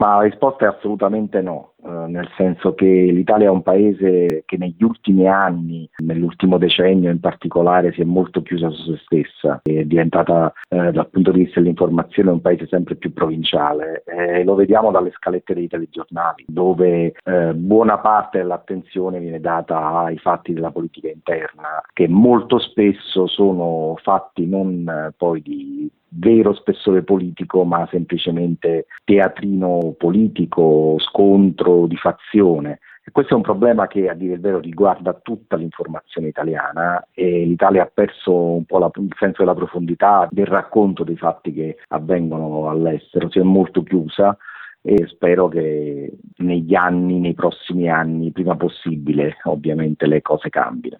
Ma la risposta è assolutamente no, eh, nel senso che l'Italia è un paese che negli ultimi anni, nell'ultimo decennio in particolare, si è molto chiusa su se stessa, è diventata eh, dal punto di vista dell'informazione un paese sempre più provinciale. E lo vediamo dalle scalette dei telegiornali, dove eh, buona parte dell'attenzione viene data ai fatti della politica interna, che molto spesso sono fatti non eh, poi di vero spessore politico, ma semplicemente teatrino politico, scontro di fazione. Questo è un problema che a dire il vero riguarda tutta l'informazione italiana e l'Italia ha perso un po' la, il senso della profondità del racconto dei fatti che avvengono all'estero, si è molto chiusa e spero che negli anni, nei prossimi anni, prima possibile, ovviamente le cose cambino.